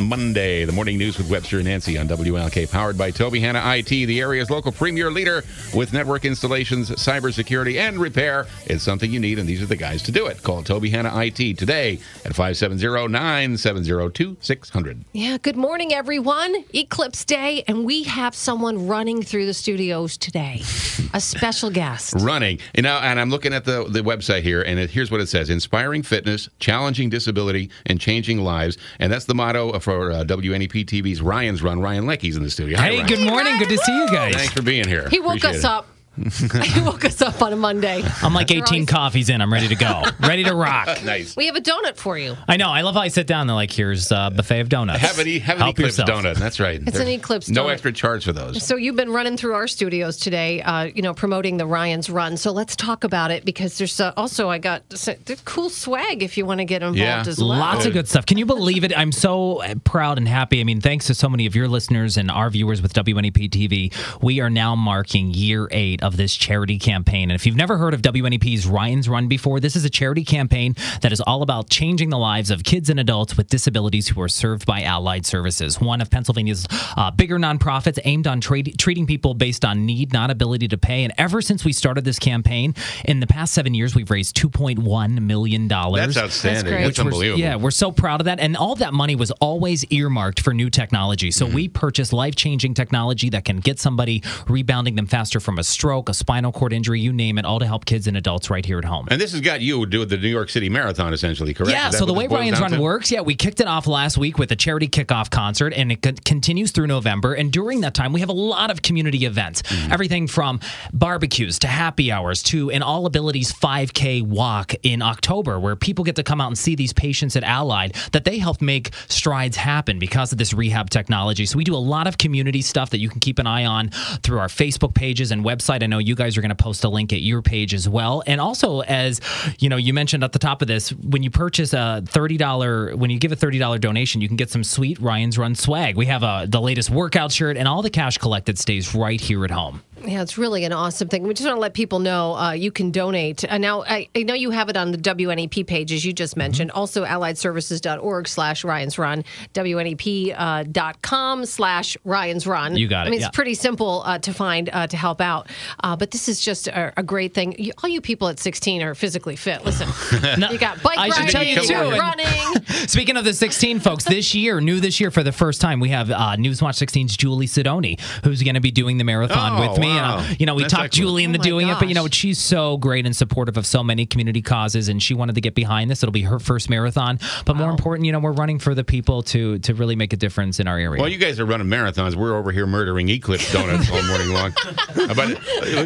Monday, the morning news with Webster and Nancy on WILK, powered by Tobyhanna IT, the area's local premier leader with network installations, cybersecurity, and repair. It's something you need, and these are the guys to do it. Call Tobyhanna IT today at 570 970 2600. Yeah, good morning, everyone. Eclipse Day, and we have someone running through the studios today. A special guest. Running. You know, and I'm looking at the, the website here, and it, here's what it says Inspiring fitness, challenging disability, and changing lives. And that's the motto for uh, WNEP TV's Ryan's Run. Ryan Lecky's in the studio. Hi, Hey, Ryan. good morning. Good to see you guys. Thanks for being here. He woke Appreciate us it. up. he woke us up on a Monday. I'm like 18 always- coffees in. I'm ready to go. ready to rock. Nice. We have a donut for you. I know. I love how I sit down. They're like, here's a buffet of donuts. Have an, e- have an Help Eclipse yourself. donut. That's right. It's an Eclipse No donut. extra charge for those. So you've been running through our studios today, uh, you know, promoting the Ryan's Run. So let's talk about it because there's uh, also I got s- there's cool swag if you want to get involved Yeah. as well. Lots of good stuff. Can you believe it? I'm so uh, proud and happy. I mean, thanks to so many of your listeners and our viewers with WNEP TV, we are now marking year eight of this charity campaign. And if you've never heard of WNEP's Ryan's Run before, this is a charity campaign that is all about changing the lives of kids and adults with disabilities who are served by Allied Services, one of Pennsylvania's uh, bigger nonprofits aimed on trade, treating people based on need, not ability to pay. And ever since we started this campaign, in the past seven years, we've raised $2.1 million. That's outstanding. great. That's, Which we're- unbelievable. Yeah, we're so proud of that. And all that money was always earmarked for new technology. So Mm-hmm. we purchased life changing technology that can get somebody rebounding them faster from a stroke, a spinal cord injury, you name it, all to help kids and adults right here at home. And this has got you doing the New York City Marathon, essentially, correct? Yeah, so the way Ryan's Run to? works, yeah, we kicked it off last week with a charity kickoff concert, and it con- continues through November. And during that time, we have a lot of community events, Mm-hmm. everything from barbecues to happy hours to an All Abilities 5K walk in October, where people get to come out and see these patients at Allied that they helped make strides happen because of this rehab technology. So we do a lot of community stuff that you can keep an eye on through our Facebook pages and website. I know you guys are going to post a link at your page as well. And also, as you know, you mentioned at the top of this, when you purchase a thirty dollar, when you give a thirty dollar donation, you can get some sweet Ryan's Run swag. We have a the latest workout shirt, and all the cash collected stays right here at home. Yeah, it's really an awesome thing. We just want to let people know uh, you can donate. Uh, now, I, I know you have it on the WNEP page, as you just mentioned. Also, alliedservices.org slash Ryan's Run, WNEP.com slash Ryan's Run. You got it. I mean, yeah. it's pretty simple uh, to find uh, to help out. Uh, but this is just a, a great thing. You, all you people at 16 are physically fit. Listen, you got bike I should riding, tell you, too, running. Speaking of the 16 folks, this year, new this year for the first time, we have uh, Newswatch 16's Julie Sidoni, who's going to be doing the marathon Oh, with me. wow. And, uh, you know, we That's talked excellent. Julie into Oh my doing it, but you know, she's so great and supportive of so many community causes, and she wanted to get behind this. It'll be her first marathon, but more important, you know, we're running for the people to to really make a difference in our area. Well, you guys are running marathons. We're over here murdering Eclipse donuts all morning long. But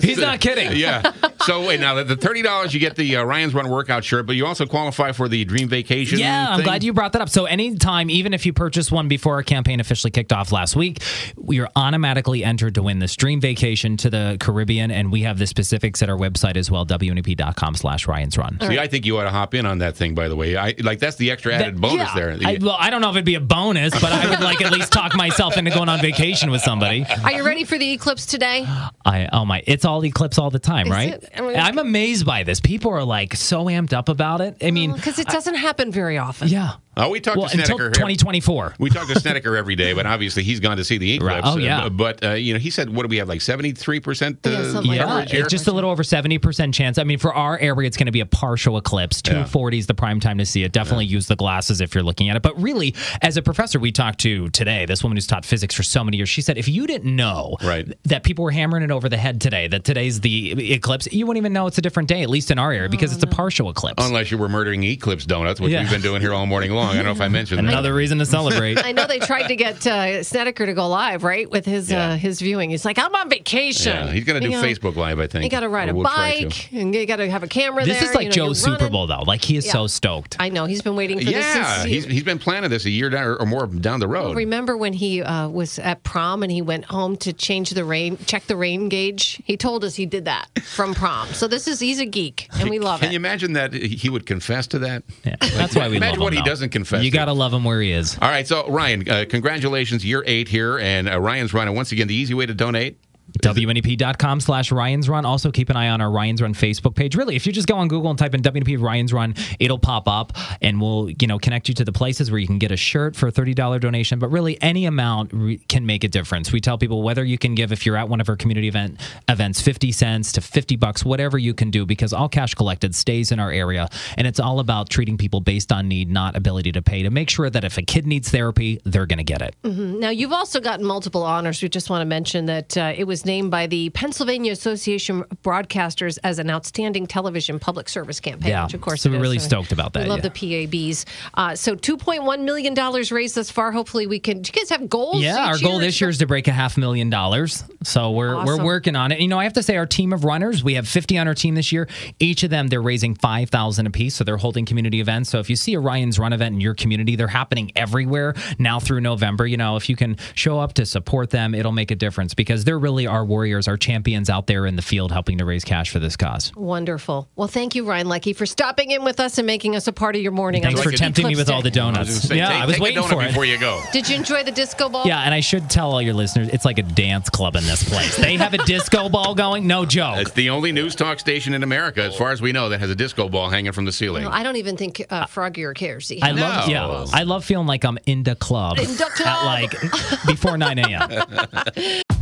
He's not kidding. Yeah. So wait, now the thirty dollars you get the uh, Ryan's Run workout shirt, but you also qualify for the Dream Vacation. Yeah, I'm glad you brought that up. So anytime, even if you purchase one before our campaign officially kicked off last week, we are automatically entered to win this dream vacation to the Caribbean, and we have the specifics at our website as well, WNEP.com slash Ryan's Run. See, I think you ought to hop in on that thing. By the way, I like that's the extra added That- bonus yeah. there. I, well, I don't know if it'd be a bonus, but I would like at least talk myself into going on vacation with somebody. Are you ready for the eclipse today? I oh my, it's all eclipse all the time, Is right? it? I mean- I'm amazed by this. People are like so amped up about it. I mean, oh, Because it doesn't happen very often. yeah. Oh, we talked Well, to until Snedeker. 2024. We talk to Snedeker every day, but obviously he's gone to see the eclipse. Right. Oh, yeah. Uh, but uh, you know, he said, "What do we have? Like seventy-three percent uh, Yeah, Yeah, coverage here." it's just a little over 70% chance. I mean, for our area, it's going to be a partial eclipse. 240 is the prime time to see it. Definitely use the glasses if you're looking at it. But really, as a professor we talked to today, this woman who's taught physics for so many years, she said if you didn't know Right. that people were hammering it over the head today, that today's the eclipse, you wouldn't even know it's a different day, at least in our area, because it's a partial eclipse. Unless you were murdering eclipse donuts, which Yeah. we've been doing here all morning long. I don't know if I mentioned that. Another reason to celebrate. I know they tried to get uh, Snedeker to go live, right, with his Yeah. uh, his viewing. He's like, I'm on vacation. Yeah, he's going to do You know, Facebook Live, I think. You got to ride a we'll bike, and you got to have a camera This there. is like you know, Joe's Super running. Bowl, though. Like he is Yeah. so stoked. I know he's been waiting for this Yeah, he's, he's been planning this a year down, or more down the road. Remember when he uh, was at prom and he went home to change the rain, check the rain gauge? He told us he did that from prom. So this is he's a geek, and we love Can it. Can you imagine that he would confess to that? Yeah, that's why we Imagine love what him, he though. Doesn't confess You got to love him where he is. All right, so Ryan, uh, congratulations, year eight here, and uh, Ryan's running. Once again, the easy way to donate. WNEP.com slash Ryan's Run. Also, keep an eye on our Ryan's Run Facebook page. Really, if you just go on Google and type in WNEP Ryan's Run, it'll pop up and we'll, you know, connect you to the places where you can get a shirt for a $30 donation. But really, any amount re- can make a difference. We tell people whether you can give, if you're at one of our community event events, 50 cents to 50 bucks, whatever you can do, because all cash collected stays in our area. And it's all about treating people based on need, not ability to pay, to make sure that if a kid needs therapy, they're going to get it. Now, you've also gotten multiple honors. We just want to mention that uh, it was named by the Pennsylvania Association of Broadcasters as an outstanding television public service campaign, Yeah. which of course So we're really So stoked about that, We love yeah. the PABs. Uh, so $2.1 million raised thus far. Hopefully we can. Do you guys have goals? Yeah, our goal this year is to break a half million dollars. So we're we're working on it. You know, I have to say our team of runners, we have 50 on our team this year. Each of them they're raising 5,000 apiece, so they're holding community events. So if you see a Ryan's Run event in your community, they're happening everywhere now through November. You know, if you can show up to support them, it'll make a difference because they're really our warriors, our champions out there in the field helping to raise cash for this cause. Wonderful. Well, thank you, Ryan Lecky, for stopping in with us and making us a part of your morning. Thanks on for the tempting me Eclipse with all the Day. I was donuts. say, yeah, take, I was waiting for it. before you go. Did you enjoy the disco ball? Yeah, and I should tell all your listeners, it's like a dance club in this place. They have a disco ball going, no joke. It's the only news talk station in America, as far as we know, that has a disco ball hanging from the ceiling. Well, I don't even think uh, Froggy or cares. I love, No. yeah, I love feeling like I'm in the club In the at like before 9 a.m.